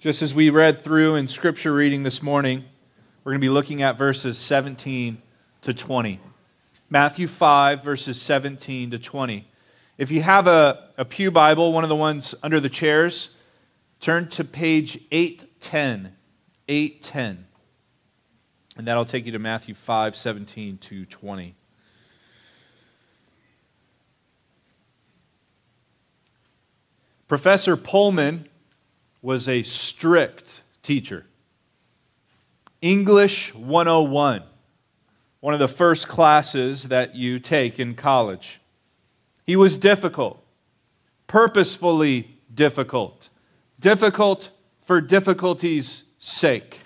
Just as we read through in scripture reading this morning, we're going to be looking at verses 17 to 20. Matthew 5, verses 17 to 20. If you have a, a Pew Bible, one of the ones under the chairs, turn to page 810. 810. And that'll take you to Matthew 5, 17 to 20. Professor Pullman was a strict teacher. English 101, one of the first classes that you take in college. He was difficult, purposefully difficult, difficult for difficulty's sake.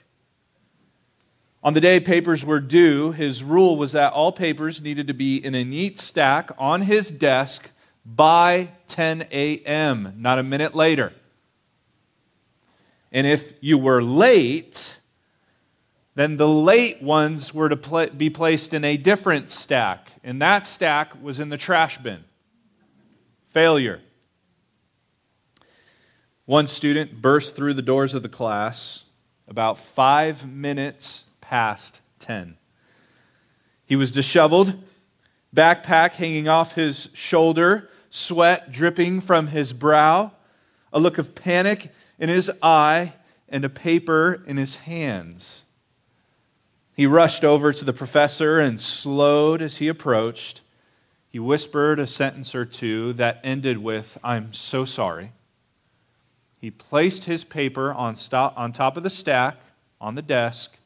On the day papers were due, his rule was that all papers needed to be in a neat stack on his desk by 10 a.m., not a minute later. And if you were late, then the late ones were to pl- be placed in a different stack, and that stack was in the trash bin. Failure. One student burst through the doors of the class about five minutes past 10. He was disheveled, backpack hanging off his shoulder, sweat dripping from his brow, a look of panic in his eye, and a paper in his hands. He rushed over to the professor and slowed as he approached. He whispered a sentence or two that ended with, I'm so sorry. He placed his paper on, stop, on top of the stack on the desk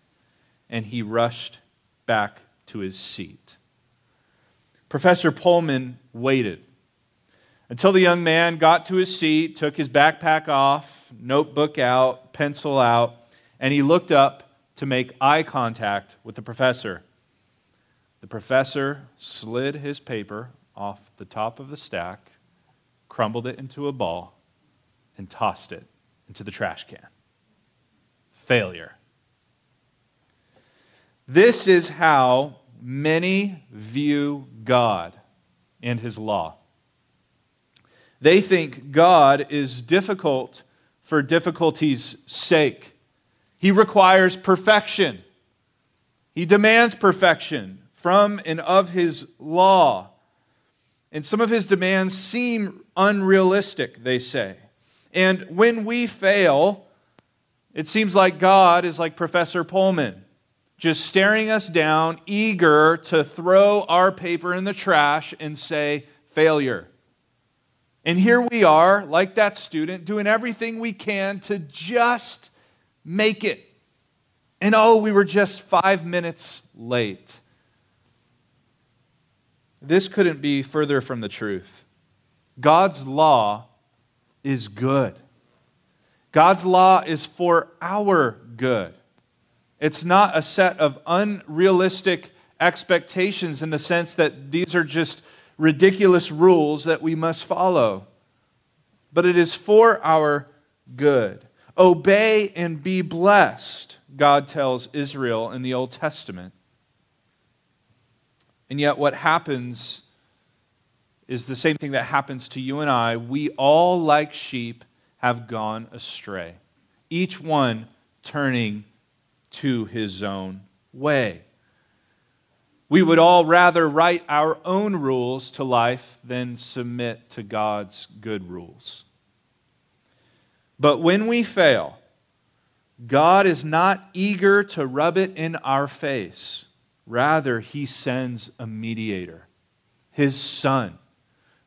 and he rushed back to his seat. Professor Pullman waited until the young man got to his seat, took his backpack off, notebook out, pencil out, and he looked up to make eye contact with the professor. The professor slid his paper off the top of the stack, crumbled it into a ball, and tossed it into the trash can. Failure. This is how many view God and his law. They think God is difficult for difficulty's sake. He requires perfection. He demands perfection from and of his law. And some of his demands seem unrealistic, they say. And when we fail, it seems like God is like Professor Pullman, just staring us down, eager to throw our paper in the trash and say, failure. And here we are, like that student, doing everything we can to just make it. And oh, we were just five minutes late. This couldn't be further from the truth. God's law is good. God's law is for our good. It's not a set of unrealistic expectations in the sense that these are just ridiculous rules that we must follow, but it is for our good. Obey and be blessed, God tells Israel in the Old Testament. And yet, what happens is the same thing that happens to you and I. We all, like sheep, have gone astray, each one turning to his own way. We would all rather write our own rules to life than submit to God's good rules. But when we fail, God is not eager to rub it in our face. Rather, he sends a mediator, his son,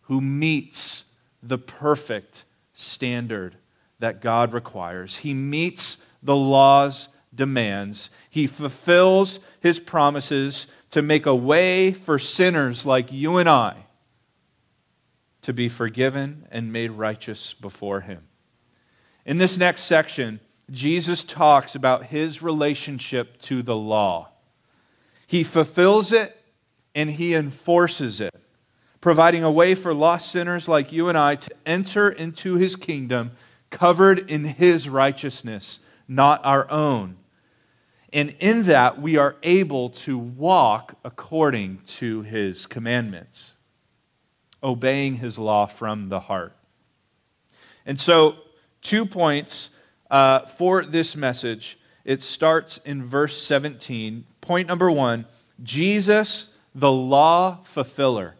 who meets the perfect standard that God requires. He meets the law's demands. He fulfills his promises to make a way for sinners like you and I to be forgiven and made righteous before him. In this next section, Jesus talks about his relationship to the law. He fulfills it and he enforces it, providing a way for lost sinners like you and I to enter into his kingdom covered in his righteousness, not our own. And in that, we are able to walk according to his commandments, obeying his law from the heart. And so, two points uh, for this message. It starts in verse 17. Point number one Jesus, the law fulfiller.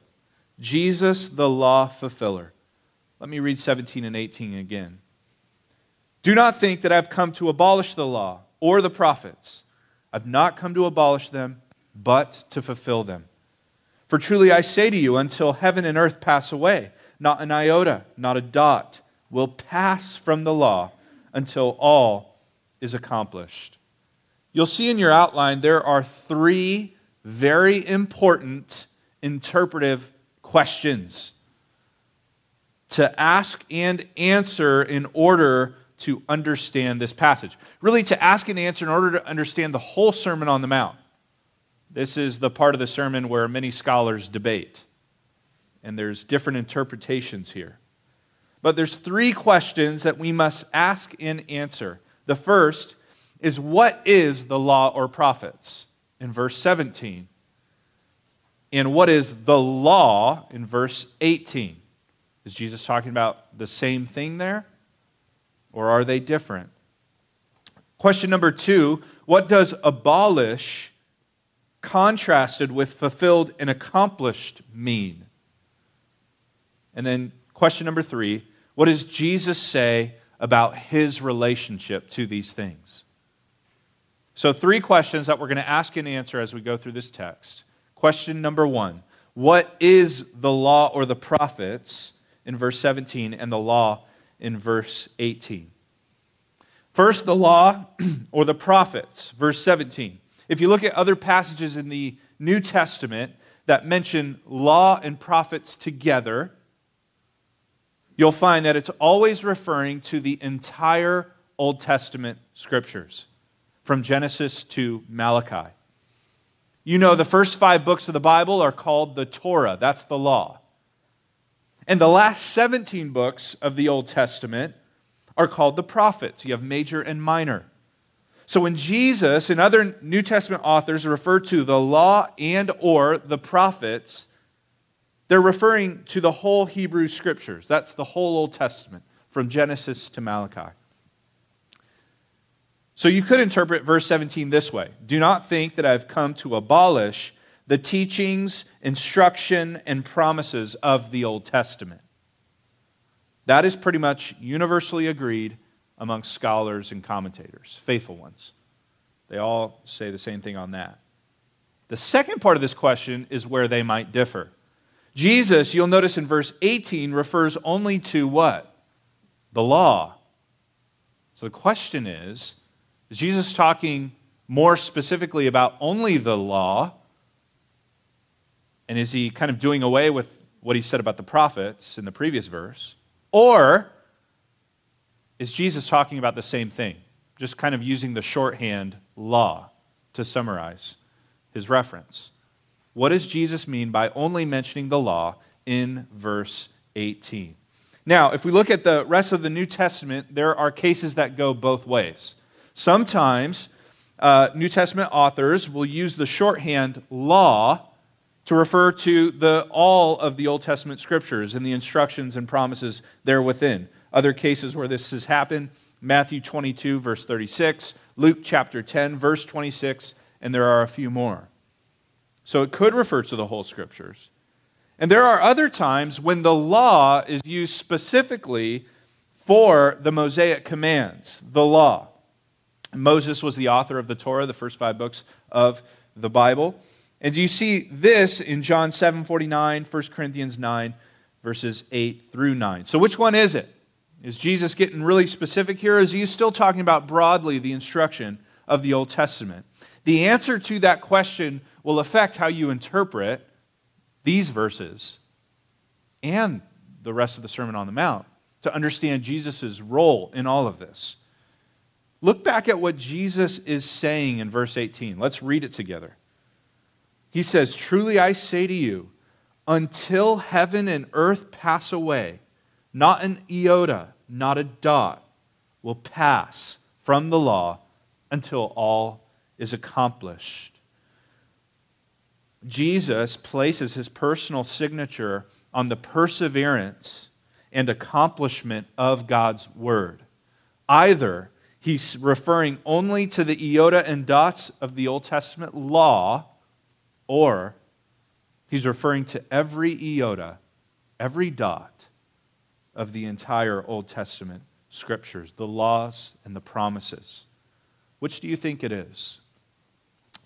Jesus, the law fulfiller. Let me read 17 and 18 again. Do not think that I've come to abolish the law or the prophets. I've not come to abolish them, but to fulfill them. For truly I say to you, until heaven and earth pass away, not an iota, not a dot will pass from the law until all is accomplished. You'll see in your outline there are three very important interpretive questions to ask and answer in order to understand this passage. Really, to ask and answer in order to understand the whole Sermon on the Mount. This is the part of the sermon where many scholars debate, and there's different interpretations here. But there's three questions that we must ask and answer. The first is what is the law or prophets in verse 17? And what is the law in verse 18? Is Jesus talking about the same thing there? Or are they different? Question number two What does abolish contrasted with fulfilled and accomplished mean? And then question number three What does Jesus say about his relationship to these things? So, three questions that we're going to ask and answer as we go through this text. Question number one What is the law or the prophets in verse 17 and the law in verse 18? First, the law or the prophets, verse 17. If you look at other passages in the New Testament that mention law and prophets together, you'll find that it's always referring to the entire Old Testament scriptures from Genesis to Malachi. You know, the first five books of the Bible are called the Torah, that's the law. And the last 17 books of the Old Testament are called the prophets. You have major and minor. So when Jesus and other New Testament authors refer to the law and or the prophets, they're referring to the whole Hebrew scriptures. That's the whole Old Testament from Genesis to Malachi. So you could interpret verse 17 this way Do not think that I've come to abolish the teachings, instruction, and promises of the Old Testament. That is pretty much universally agreed among scholars and commentators, faithful ones. They all say the same thing on that. The second part of this question is where they might differ. Jesus, you'll notice in verse 18, refers only to what? The law. So the question is is Jesus talking more specifically about only the law? And is he kind of doing away with what he said about the prophets in the previous verse? Or is Jesus talking about the same thing, just kind of using the shorthand law to summarize his reference? What does Jesus mean by only mentioning the law in verse 18? Now, if we look at the rest of the New Testament, there are cases that go both ways. Sometimes uh, New Testament authors will use the shorthand law to refer to the, all of the Old Testament scriptures and the instructions and promises there within. Other cases where this has happened Matthew 22, verse 36, Luke chapter 10, verse 26, and there are a few more. So it could refer to the whole scriptures. And there are other times when the law is used specifically for the Mosaic commands, the law. Moses was the author of the Torah, the first five books of the Bible. And do you see this in John 7 49, 1 Corinthians 9, verses 8 through 9. So, which one is it? Is Jesus getting really specific here, or is he still talking about broadly the instruction of the Old Testament? The answer to that question will affect how you interpret these verses and the rest of the Sermon on the Mount to understand Jesus' role in all of this. Look back at what Jesus is saying in verse 18. Let's read it together. He says, Truly I say to you, until heaven and earth pass away, not an iota, not a dot will pass from the law until all is accomplished. Jesus places his personal signature on the perseverance and accomplishment of God's word. Either he's referring only to the iota and dots of the Old Testament law, or he's referring to every iota, every dot of the entire Old Testament scriptures, the laws and the promises. Which do you think it is?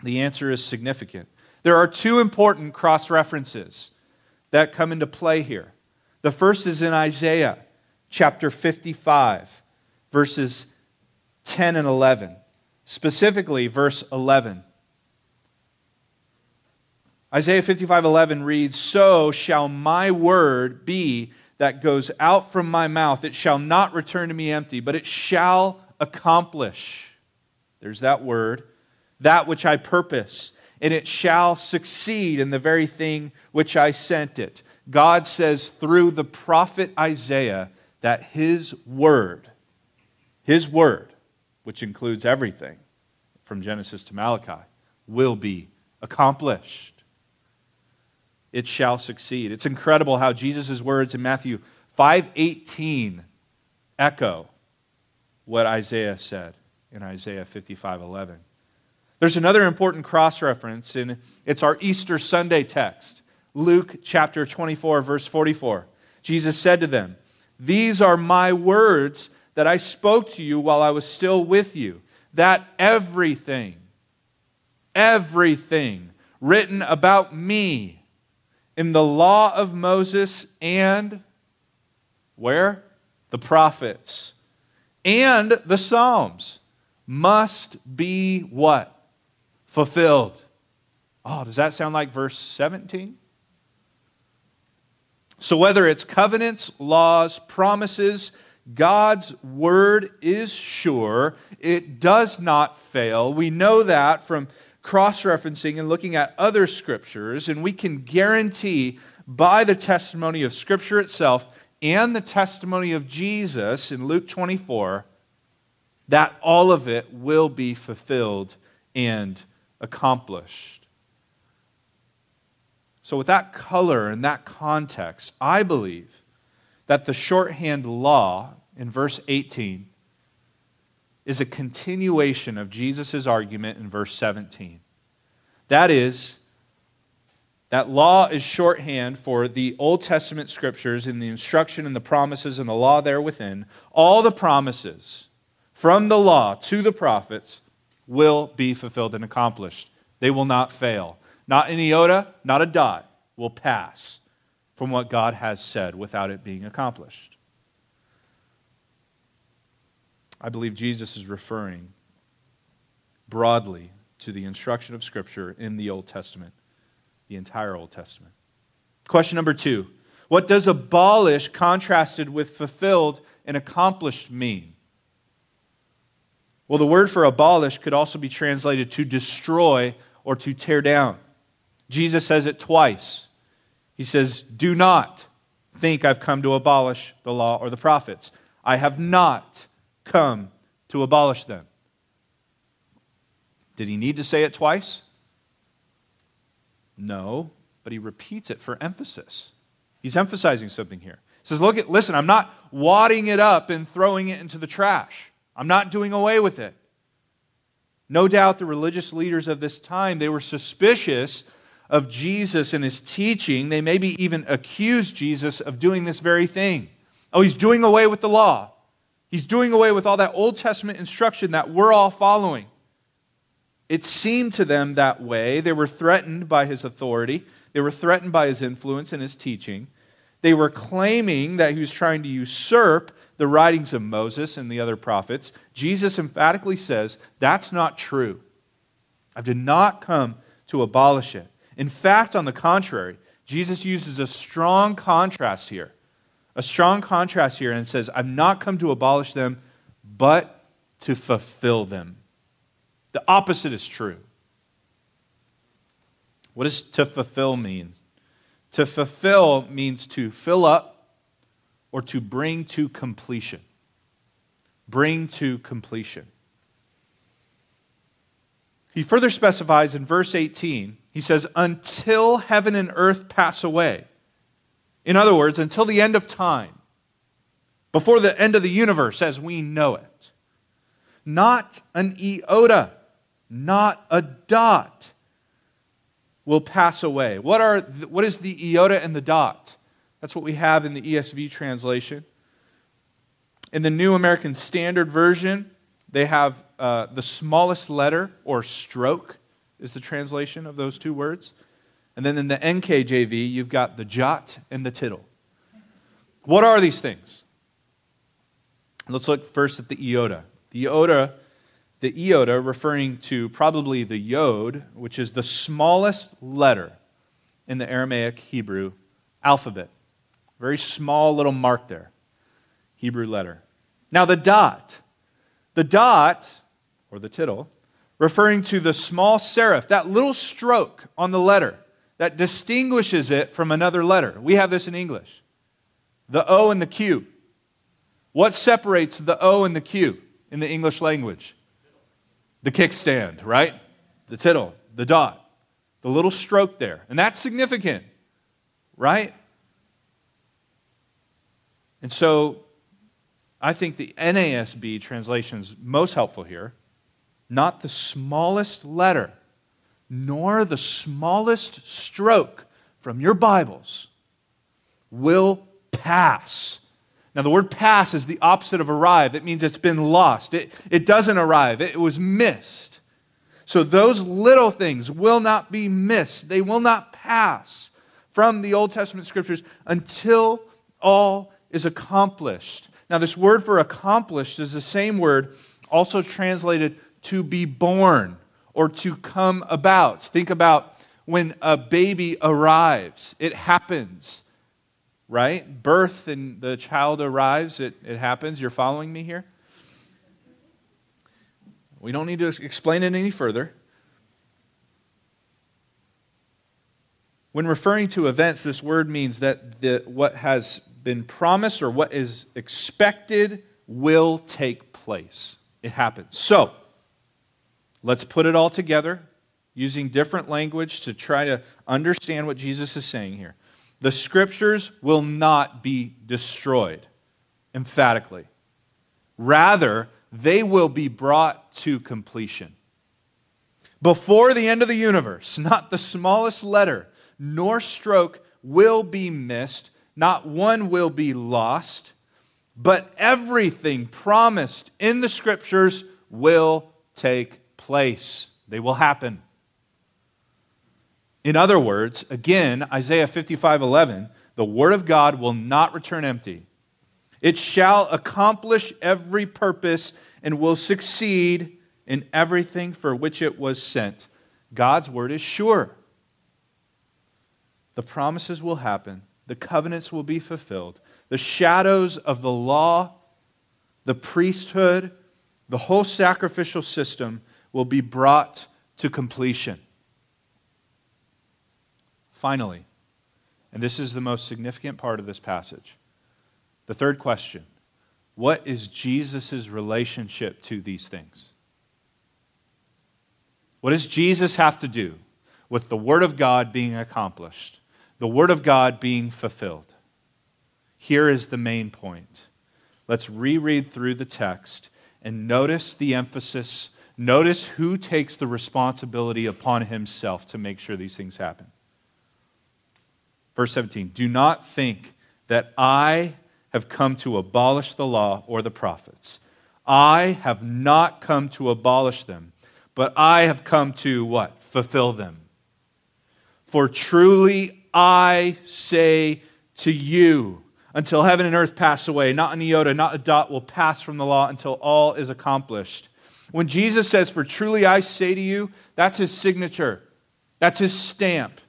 The answer is significant. There are two important cross references that come into play here. The first is in Isaiah chapter 55, verses 10 and 11. Specifically, verse 11. Isaiah 55 11 reads, So shall my word be that goes out from my mouth. It shall not return to me empty, but it shall accomplish. There's that word. That which I purpose, and it shall succeed in the very thing which I sent it. God says through the prophet Isaiah that his word, his word, which includes everything from Genesis to Malachi, will be accomplished it shall succeed. It's incredible how Jesus' words in Matthew 5:18 echo what Isaiah said in Isaiah 55:11. There's another important cross reference and it's our Easter Sunday text. Luke chapter 24 verse 44. Jesus said to them, "These are my words that I spoke to you while I was still with you, that everything everything written about me in the law of Moses and where? The prophets and the Psalms must be what? Fulfilled. Oh, does that sound like verse 17? So, whether it's covenants, laws, promises, God's word is sure. It does not fail. We know that from cross referencing and looking at other scriptures, and we can guarantee by the testimony of Scripture itself and the testimony of Jesus in Luke 24 that all of it will be fulfilled and accomplished. So, with that color and that context, I believe that the shorthand law in verse 18 is a continuation of Jesus' argument in verse 17. That is, that law is shorthand for the Old Testament scriptures and the instruction and the promises and the law there within. All the promises from the law to the prophets will be fulfilled and accomplished. They will not fail. Not an iota, not a dot will pass from what God has said without it being accomplished. I believe Jesus is referring broadly to the instruction of Scripture in the Old Testament, the entire Old Testament. Question number two What does abolish contrasted with fulfilled and accomplished mean? Well, the word for abolish could also be translated to destroy or to tear down. Jesus says it twice. He says, Do not think I've come to abolish the law or the prophets. I have not come to abolish them. Did he need to say it twice? No, but he repeats it for emphasis. He's emphasizing something here. He says, Look at, listen, I'm not wadding it up and throwing it into the trash. I'm not doing away with it. No doubt the religious leaders of this time, they were suspicious of Jesus and his teaching. They maybe even accused Jesus of doing this very thing. Oh, he's doing away with the law. He's doing away with all that Old Testament instruction that we're all following. It seemed to them that way. They were threatened by his authority, they were threatened by his influence and his teaching. They were claiming that he was trying to usurp the writings of Moses and the other prophets. Jesus emphatically says, That's not true. I did not come to abolish it. In fact, on the contrary, Jesus uses a strong contrast here a strong contrast here and says, I've not come to abolish them, but to fulfill them. The opposite is true. What does to fulfill mean? To fulfill means to fill up or to bring to completion. Bring to completion. He further specifies in verse 18, he says, Until heaven and earth pass away in other words, until the end of time, before the end of the universe as we know it, not an iota, not a dot will pass away. What, are, what is the iota and the dot? That's what we have in the ESV translation. In the New American Standard Version, they have uh, the smallest letter, or stroke, is the translation of those two words. And then in the NKJV, you've got the jot and the tittle. What are these things? Let's look first at the iota. The iota, the iota referring to probably the yod, which is the smallest letter in the Aramaic Hebrew alphabet. Very small little mark there. Hebrew letter. Now the dot. The dot, or the tittle, referring to the small serif, that little stroke on the letter that distinguishes it from another letter. We have this in English the O and the Q. What separates the O and the Q in the English language? The kickstand, right? The tittle, the dot, the little stroke there. And that's significant, right? And so I think the NASB translation is most helpful here. Not the smallest letter, nor the smallest stroke from your Bibles will pass. Now, the word pass is the opposite of arrive. It means it's been lost. It, it doesn't arrive, it was missed. So, those little things will not be missed. They will not pass from the Old Testament scriptures until all is accomplished. Now, this word for accomplished is the same word also translated to be born or to come about. Think about when a baby arrives, it happens right? Birth and the child arrives, it, it happens. You're following me here? We don't need to explain it any further. When referring to events, this word means that the, what has been promised or what is expected will take place. It happens. So, let's put it all together using different language to try to understand what Jesus is saying here. The scriptures will not be destroyed, emphatically. Rather, they will be brought to completion. Before the end of the universe, not the smallest letter nor stroke will be missed, not one will be lost, but everything promised in the scriptures will take place. They will happen. In other words, again, Isaiah 55 11, the word of God will not return empty. It shall accomplish every purpose and will succeed in everything for which it was sent. God's word is sure. The promises will happen, the covenants will be fulfilled, the shadows of the law, the priesthood, the whole sacrificial system will be brought to completion. Finally, and this is the most significant part of this passage, the third question What is Jesus' relationship to these things? What does Jesus have to do with the Word of God being accomplished, the Word of God being fulfilled? Here is the main point. Let's reread through the text and notice the emphasis. Notice who takes the responsibility upon himself to make sure these things happen. Verse 17 Do not think that I have come to abolish the law or the prophets. I have not come to abolish them, but I have come to what? Fulfill them. For truly I say to you, until heaven and earth pass away, not an iota, not a dot will pass from the law until all is accomplished. When Jesus says, For truly I say to you, that's his signature, that's his stamp.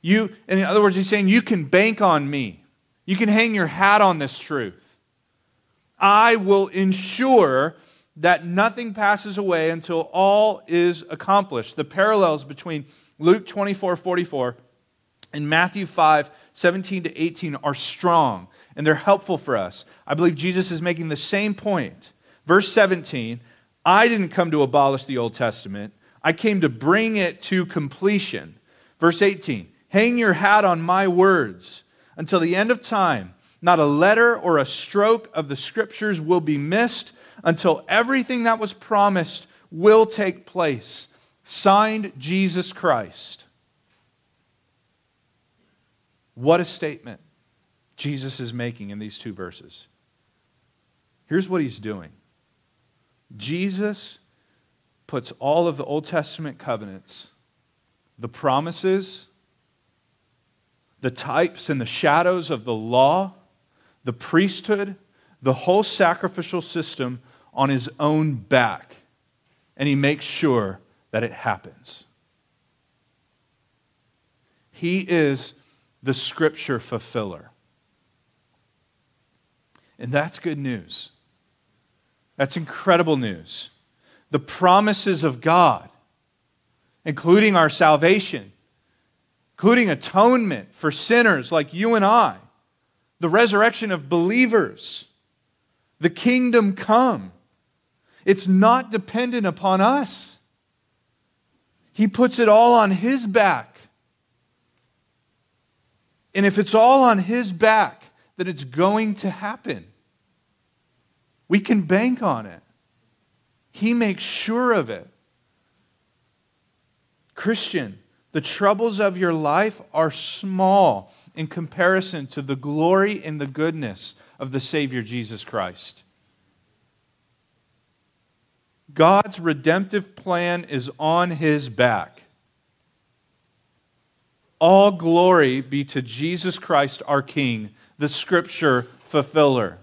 You, in other words, he's saying, You can bank on me. You can hang your hat on this truth. I will ensure that nothing passes away until all is accomplished. The parallels between Luke 24 44 and Matthew 5 17 to 18 are strong and they're helpful for us. I believe Jesus is making the same point. Verse 17 I didn't come to abolish the Old Testament, I came to bring it to completion. Verse 18 Hang your hat on my words until the end of time. Not a letter or a stroke of the scriptures will be missed until everything that was promised will take place. Signed Jesus Christ. What a statement Jesus is making in these two verses. Here's what he's doing Jesus puts all of the Old Testament covenants, the promises, the types and the shadows of the law, the priesthood, the whole sacrificial system on his own back. And he makes sure that it happens. He is the scripture fulfiller. And that's good news. That's incredible news. The promises of God, including our salvation, including atonement for sinners like you and I, the resurrection of believers, the kingdom come. It's not dependent upon us. He puts it all on His back. And if it's all on His back, then it's going to happen. We can bank on it. He makes sure of it. Christian, the troubles of your life are small in comparison to the glory and the goodness of the Savior Jesus Christ. God's redemptive plan is on his back. All glory be to Jesus Christ, our King, the Scripture fulfiller.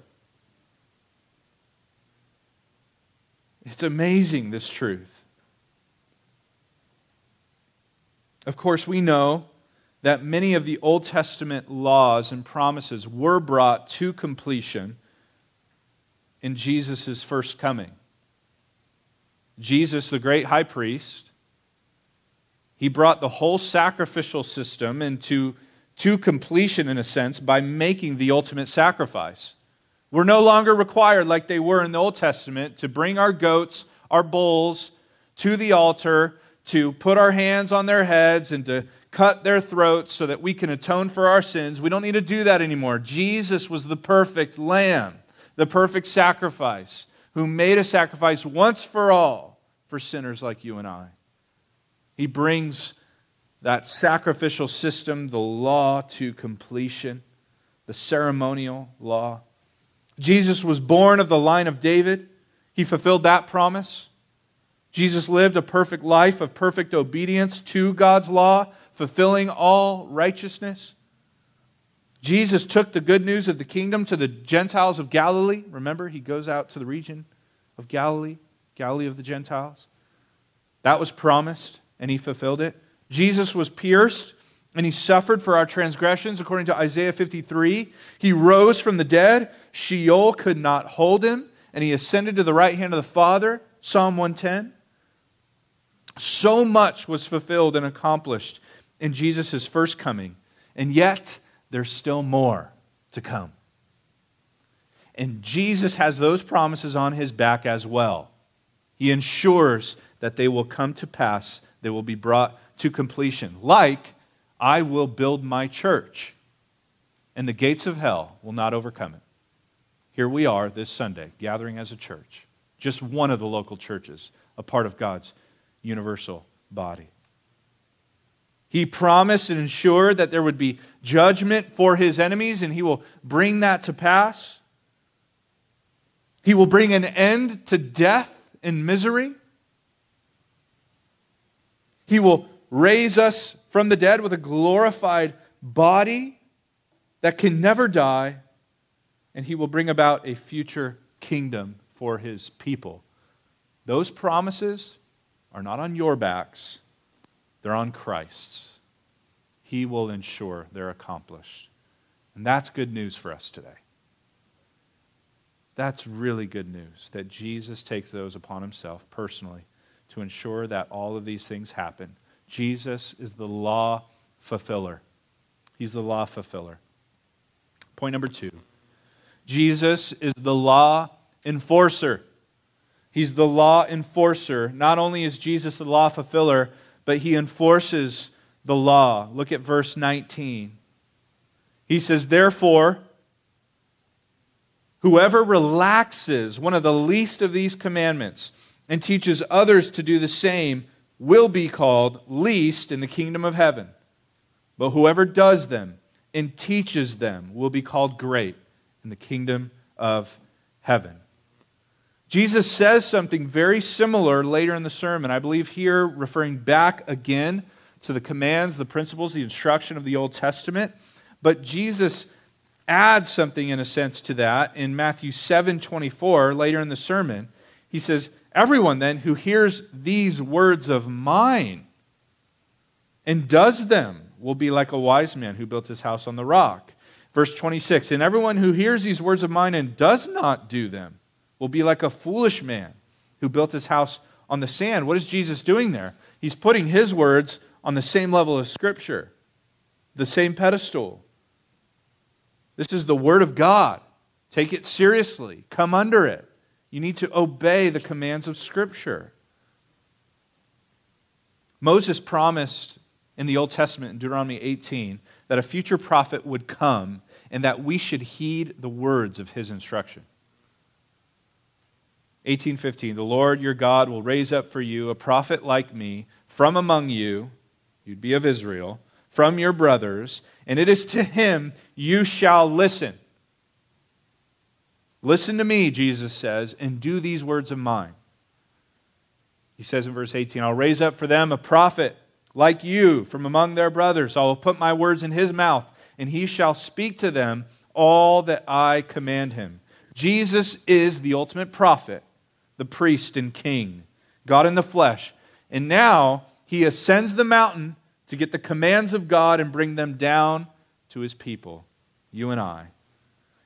It's amazing, this truth. Of course, we know that many of the Old Testament laws and promises were brought to completion in Jesus' first coming. Jesus, the great high priest, he brought the whole sacrificial system into to completion, in a sense, by making the ultimate sacrifice. We're no longer required, like they were in the Old Testament, to bring our goats, our bulls to the altar, to put our hands on their heads, and to cut their throats so that we can atone for our sins. We don't need to do that anymore. Jesus was the perfect lamb, the perfect sacrifice, who made a sacrifice once for all for sinners like you and I. He brings that sacrificial system, the law, to completion, the ceremonial law. Jesus was born of the line of David. He fulfilled that promise. Jesus lived a perfect life of perfect obedience to God's law, fulfilling all righteousness. Jesus took the good news of the kingdom to the Gentiles of Galilee. Remember, he goes out to the region of Galilee, Galilee of the Gentiles. That was promised, and he fulfilled it. Jesus was pierced and he suffered for our transgressions, according to Isaiah 53. He rose from the dead. Sheol could not hold him, and he ascended to the right hand of the Father, Psalm 110. So much was fulfilled and accomplished in Jesus' first coming, and yet there's still more to come. And Jesus has those promises on his back as well. He ensures that they will come to pass, they will be brought to completion, like I will build my church, and the gates of hell will not overcome it. Here we are this Sunday, gathering as a church, just one of the local churches, a part of God's universal body. He promised and ensured that there would be judgment for his enemies, and he will bring that to pass. He will bring an end to death and misery. He will raise us from the dead with a glorified body that can never die, and he will bring about a future kingdom for his people. Those promises are not on your backs, they're on Christ's. He will ensure they're accomplished. And that's good news for us today. That's really good news that Jesus takes those upon himself personally to ensure that all of these things happen Jesus is the law fulfiller. He's the law fulfiller. Point number two Jesus is the law enforcer. He's the law enforcer. Not only is Jesus the law fulfiller, but he enforces the law. Look at verse 19. He says, Therefore, Whoever relaxes one of the least of these commandments and teaches others to do the same will be called least in the kingdom of heaven. But whoever does them and teaches them will be called great in the kingdom of heaven. Jesus says something very similar later in the sermon. I believe here, referring back again to the commands, the principles, the instruction of the Old Testament. But Jesus adds something in a sense to that in Matthew 7 24, later in the sermon. He says, Everyone then who hears these words of mine and does them will be like a wise man who built his house on the rock. Verse 26 And everyone who hears these words of mine and does not do them will be like a foolish man who built his house on the sand. What is Jesus doing there? He's putting his words on the same level as Scripture, the same pedestal. This is the Word of God. Take it seriously, come under it. You need to obey the commands of Scripture. Moses promised in the Old Testament, in Deuteronomy 18, that a future prophet would come and that we should heed the words of his instruction. 1815 The Lord your God will raise up for you a prophet like me from among you, you'd be of Israel, from your brothers, and it is to him you shall listen. Listen to me, Jesus says, and do these words of mine. He says in verse 18, I'll raise up for them a prophet like you from among their brothers. I will put my words in his mouth, and he shall speak to them all that I command him. Jesus is the ultimate prophet, the priest and king, God in the flesh. And now he ascends the mountain to get the commands of God and bring them down to his people, you and I.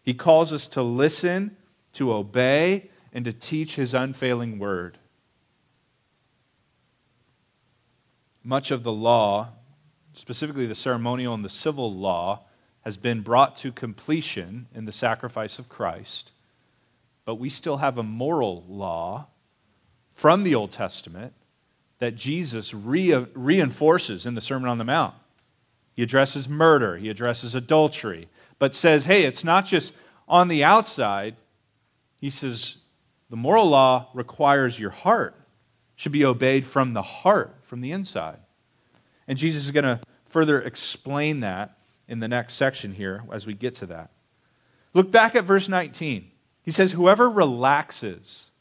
He calls us to listen, to obey, and to teach his unfailing word. Much of the law, specifically the ceremonial and the civil law, has been brought to completion in the sacrifice of Christ. But we still have a moral law from the Old Testament that Jesus re- reinforces in the Sermon on the Mount. He addresses murder, he addresses adultery, but says, hey, it's not just on the outside. He says, the moral law requires your heart, should be obeyed from the heart, from the inside. And Jesus is going to further explain that in the next section here as we get to that. Look back at verse 19. He says, Whoever relaxes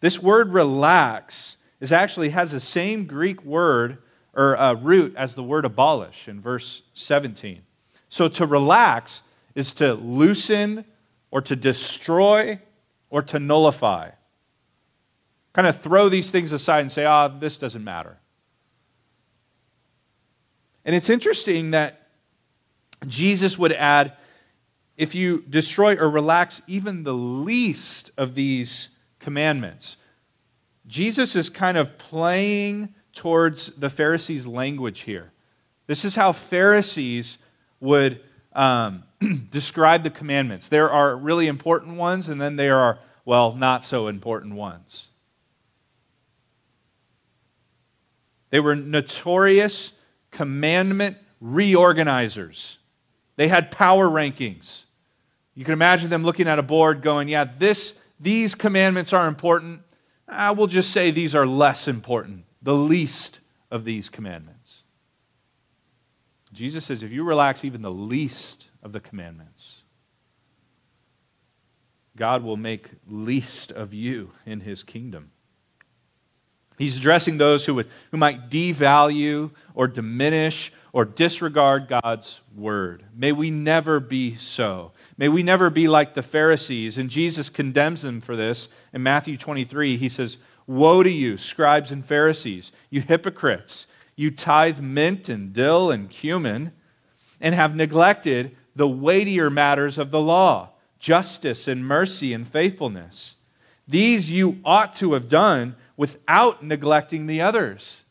this word relax is actually has the same Greek word or uh, root as the word abolish in verse 17. So to relax is to loosen or to destroy or to nullify. Kind of throw these things aside and say, ah, oh, this doesn't matter. And it's interesting that Jesus would add, if you destroy or relax even the least of these commandments. Jesus is kind of playing towards the Pharisees' language here. This is how Pharisees would um, describe the commandments. There are really important ones, and then there are, well, not so important ones. They were notorious commandment reorganizers. They had power rankings. You can imagine them looking at a board going, yeah, this these commandments are important. I will just say these are less important, the least of these commandments. Jesus says if you relax even the least of the commandments, God will make least of you in his kingdom. He's addressing those who, would, who might devalue or diminish or disregard God's word. May we never be so. May we never be like the Pharisees. And Jesus condemns them for this in Matthew 23. He says, Woe to you, scribes and Pharisees, you hypocrites! You tithe mint and dill and cumin, and have neglected the weightier matters of the law justice and mercy and faithfulness. These you ought to have done without neglecting the others.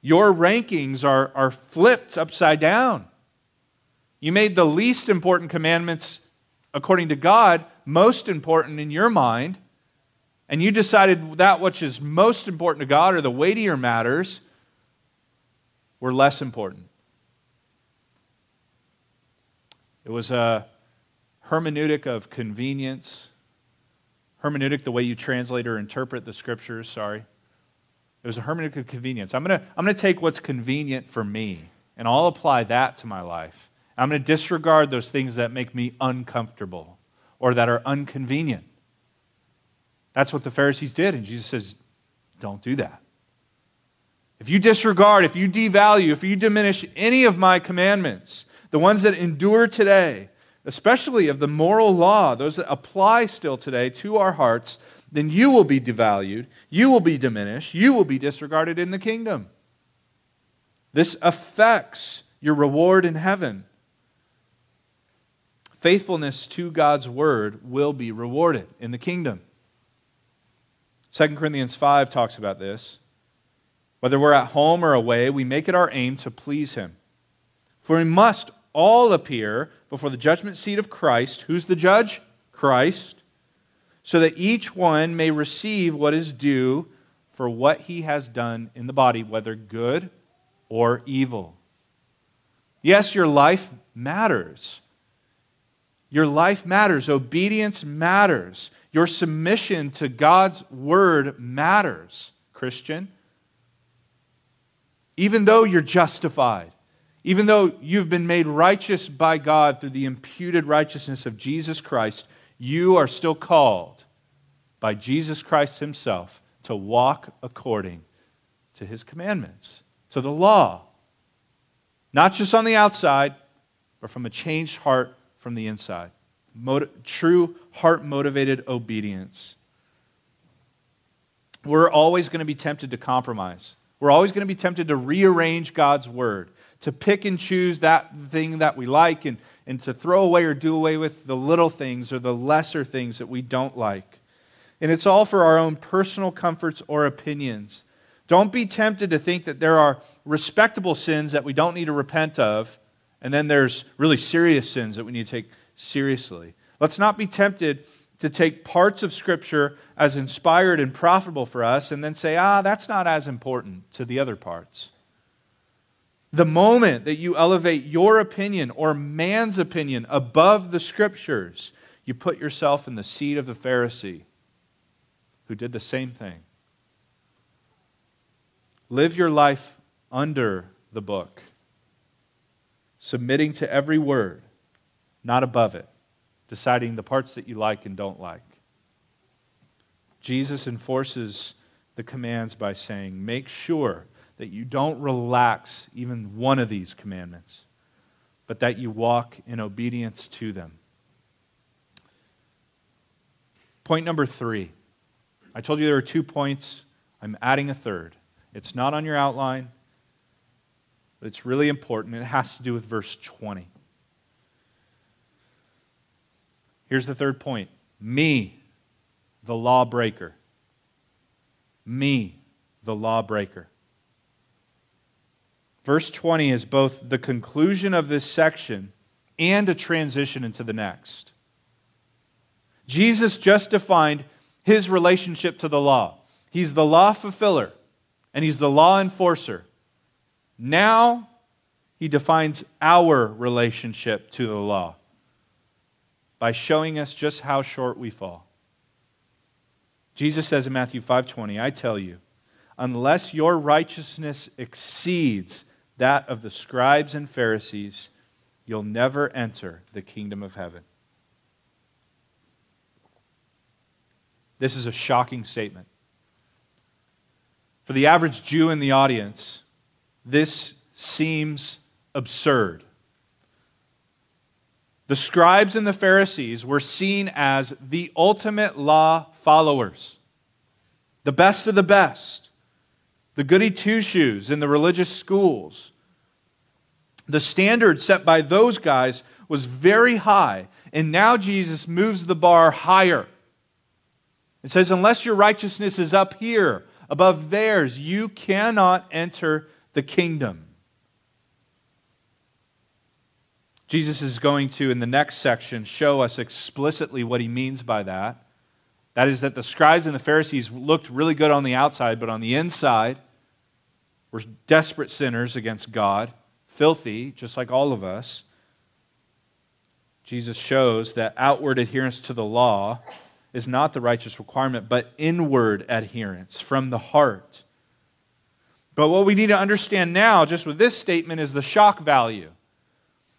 Your rankings are, are flipped upside down. You made the least important commandments, according to God, most important in your mind, and you decided that which is most important to God or the weightier matters were less important. It was a hermeneutic of convenience. Hermeneutic, the way you translate or interpret the scriptures, sorry. It was a hermeneutic of convenience. I'm going to I'm going to take what's convenient for me, and I'll apply that to my life. I'm going to disregard those things that make me uncomfortable or that are inconvenient. That's what the Pharisees did, and Jesus says, don't do that. If you disregard, if you devalue, if you diminish any of my commandments, the ones that endure today, especially of the moral law, those that apply still today to our hearts, then you will be devalued, you will be diminished, you will be disregarded in the kingdom. This affects your reward in heaven. Faithfulness to God's word will be rewarded in the kingdom. 2 Corinthians 5 talks about this. Whether we're at home or away, we make it our aim to please him. For we must all appear before the judgment seat of Christ. Who's the judge? Christ. So that each one may receive what is due for what he has done in the body, whether good or evil. Yes, your life matters. Your life matters. Obedience matters. Your submission to God's word matters, Christian. Even though you're justified, even though you've been made righteous by God through the imputed righteousness of Jesus Christ, you are still called by Jesus Christ Himself to walk according to His commandments, to the law. Not just on the outside, but from a changed heart from the inside. True heart motivated obedience. We're always going to be tempted to compromise. We're always going to be tempted to rearrange God's word to pick and choose that thing that we like and, and to throw away or do away with the little things or the lesser things that we don't like. And it's all for our own personal comforts or opinions. Don't be tempted to think that there are respectable sins that we don't need to repent of, and then there's really serious sins that we need to take seriously. Let's not be tempted to take parts of Scripture as inspired and profitable for us and then say, ah, that's not as important to the other parts. The moment that you elevate your opinion or man's opinion above the scriptures, you put yourself in the seat of the Pharisee who did the same thing. Live your life under the book, submitting to every word, not above it, deciding the parts that you like and don't like. Jesus enforces the commands by saying, Make sure that you don't relax even one of these commandments, but that you walk in obedience to them. Point number three. I told you there are two points. I'm adding a third. It's not on your outline, but it's really important. It has to do with verse 20. Here's the third point me, the lawbreaker. Me, the lawbreaker. Verse 20 is both the conclusion of this section and a transition into the next. Jesus just defined his relationship to the law. He's the law fulfiller and he's the law enforcer. Now he defines our relationship to the law by showing us just how short we fall. Jesus says in Matthew 5:20, I tell you, unless your righteousness exceeds that of the scribes and Pharisees, you'll never enter the kingdom of heaven. This is a shocking statement. For the average Jew in the audience, this seems absurd. The scribes and the Pharisees were seen as the ultimate law followers, the best of the best, the goody two shoes in the religious schools the standard set by those guys was very high, and now Jesus moves the bar higher. It says, unless your righteousness is up here above theirs, you cannot enter the kingdom. Jesus is going to, in the next section, show us explicitly what he means by that. That is, that the scribes and the Pharisees looked really good on the outside, but on the inside were desperate sinners against God filthy, just like all of us. Jesus shows that outward adherence to the law is not the righteous requirement, but inward adherence from the heart. But what we need to understand now, just with this statement, is the shock value.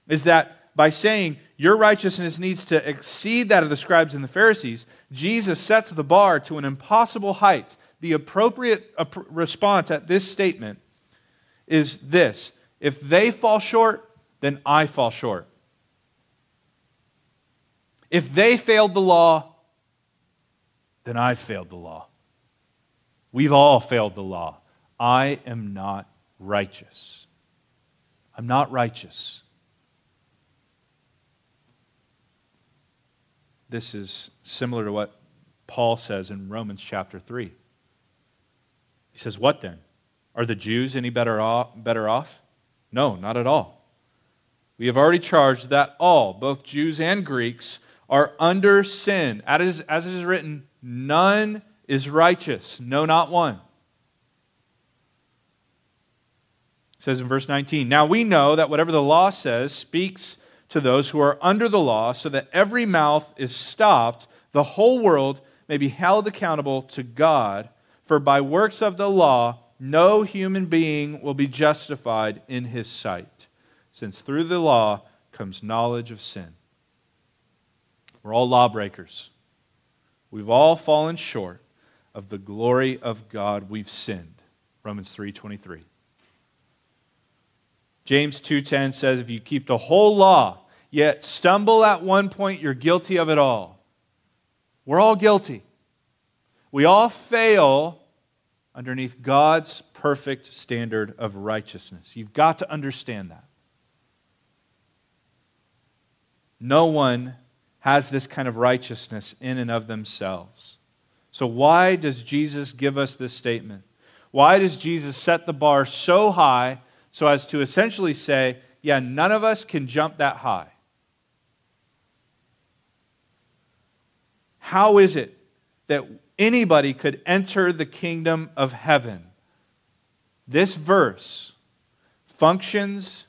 Is that by saying your righteousness needs to exceed that of the scribes and the Pharisees, Jesus sets the bar to an impossible height. The appropriate response at this statement is this if they fall short, then I fall short. If they failed the law, then I failed the law. We've all failed the law. I am not righteous. I'm not righteous. This is similar to what Paul says in Romans chapter 3. He says, What then? Are the Jews any better off? Better off? No, not at all. We have already charged that all, both Jews and Greeks, are under sin. As it is written, none is righteous, no, not one. It says in verse 19, Now we know that whatever the law says speaks to those who are under the law, so that every mouth is stopped, the whole world may be held accountable to God. For by works of the law, no human being will be justified in his sight, since through the law comes knowledge of sin. We're all lawbreakers. We've all fallen short of the glory of God. We've sinned. Romans 3:23. James 2:10 says if you keep the whole law yet stumble at one point you're guilty of it all. We're all guilty. We all fail underneath God's perfect standard of righteousness. You've got to understand that. No one has this kind of righteousness in and of themselves. So, why does Jesus give us this statement? Why does Jesus set the bar so high so as to essentially say, yeah, none of us can jump that high? How is it that anybody could enter the kingdom of heaven. This verse functions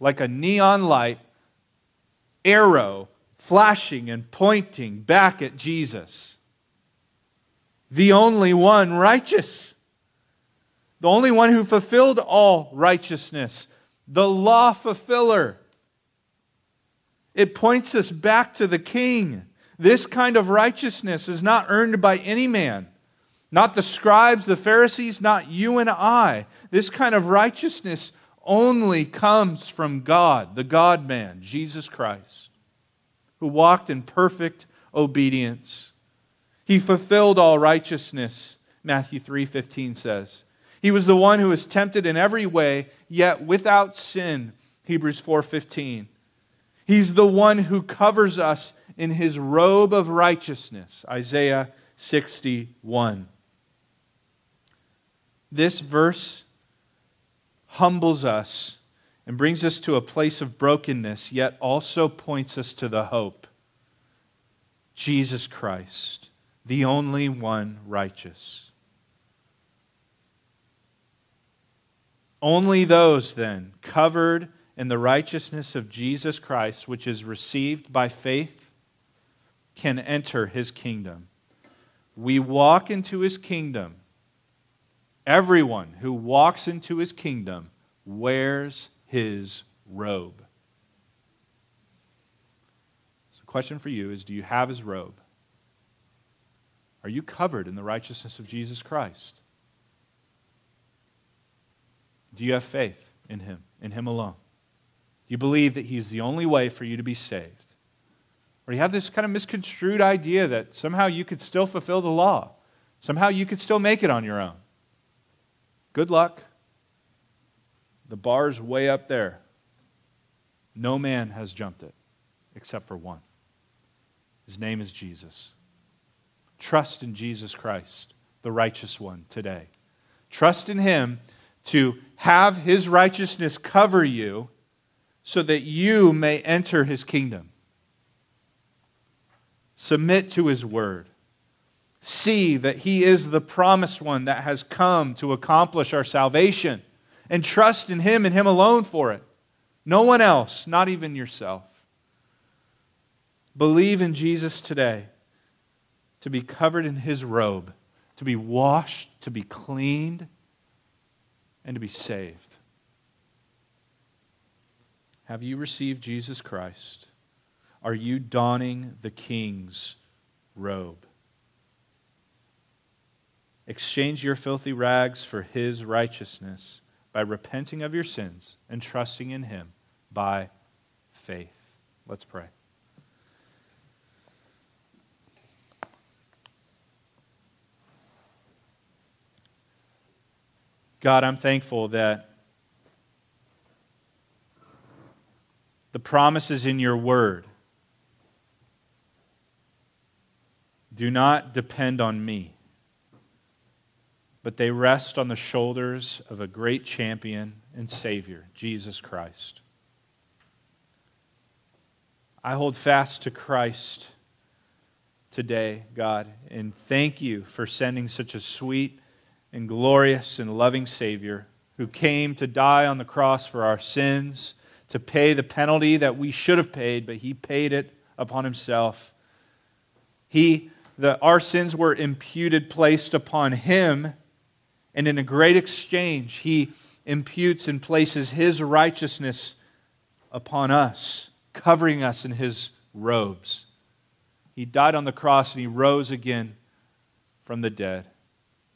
like a neon light arrow flashing and pointing back at Jesus. The only one righteous, the only one who fulfilled all righteousness, the law fulfiller. It points us back to the King. This kind of righteousness is not earned by any man, not the scribes, the Pharisees, not you and I. This kind of righteousness only comes from God, the God man, Jesus Christ, who walked in perfect obedience. He fulfilled all righteousness, Matthew 3:15 says. He was the one who was tempted in every way, yet without sin, Hebrews 4:15. He's the one who covers us in his robe of righteousness. Isaiah 61. This verse humbles us and brings us to a place of brokenness, yet also points us to the hope Jesus Christ, the only one righteous. Only those, then, covered in the righteousness of Jesus Christ, which is received by faith can enter his kingdom. We walk into his kingdom. Everyone who walks into his kingdom wears his robe. So, the question for you is do you have his robe? Are you covered in the righteousness of Jesus Christ? Do you have faith in him, in him alone? Do you believe that he's the only way for you to be saved? Or you have this kind of misconstrued idea that somehow you could still fulfill the law, somehow you could still make it on your own. Good luck. The bar's way up there. No man has jumped it except for one. His name is Jesus. Trust in Jesus Christ, the righteous one, today. Trust in him to have his righteousness cover you so that you may enter his kingdom. Submit to his word. See that he is the promised one that has come to accomplish our salvation. And trust in him and him alone for it. No one else, not even yourself. believe in Jesus today to be covered in his robe, to be washed, to be cleaned, and to be saved. Have you received Jesus Christ? Are you donning the king's robe? Exchange your filthy rags for his righteousness by repenting of your sins and trusting in him by faith. Let's pray. God, I'm thankful that the promises in your word do not depend on me, but they rest on the shoulders of a great champion and Savior, Jesus Christ. I hold fast to Christ today, God, and thank you for sending such a sweet and glorious and loving Savior who came to die on the cross for our sins, to pay the penalty that we should have paid, but he paid it upon himself. He, the, our sins were imputed, placed upon him, and in a great exchange, he imputes and places his righteousness upon us, covering us in his robes. He died on the cross and he rose again from the dead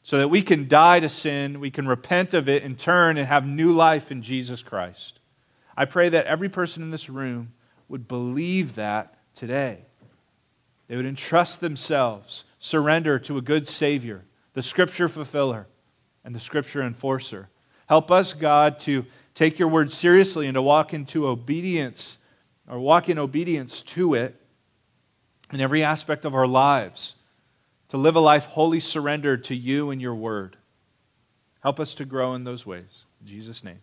so that we can die to sin, we can repent of it and turn and have new life in Jesus Christ. I pray that every person in this room would believe that today. They would entrust themselves, surrender to a good Savior, the Scripture fulfiller, and the Scripture enforcer. Help us, God, to take your word seriously and to walk into obedience or walk in obedience to it in every aspect of our lives to live a life wholly surrendered to you and your word. Help us to grow in those ways. In Jesus' name.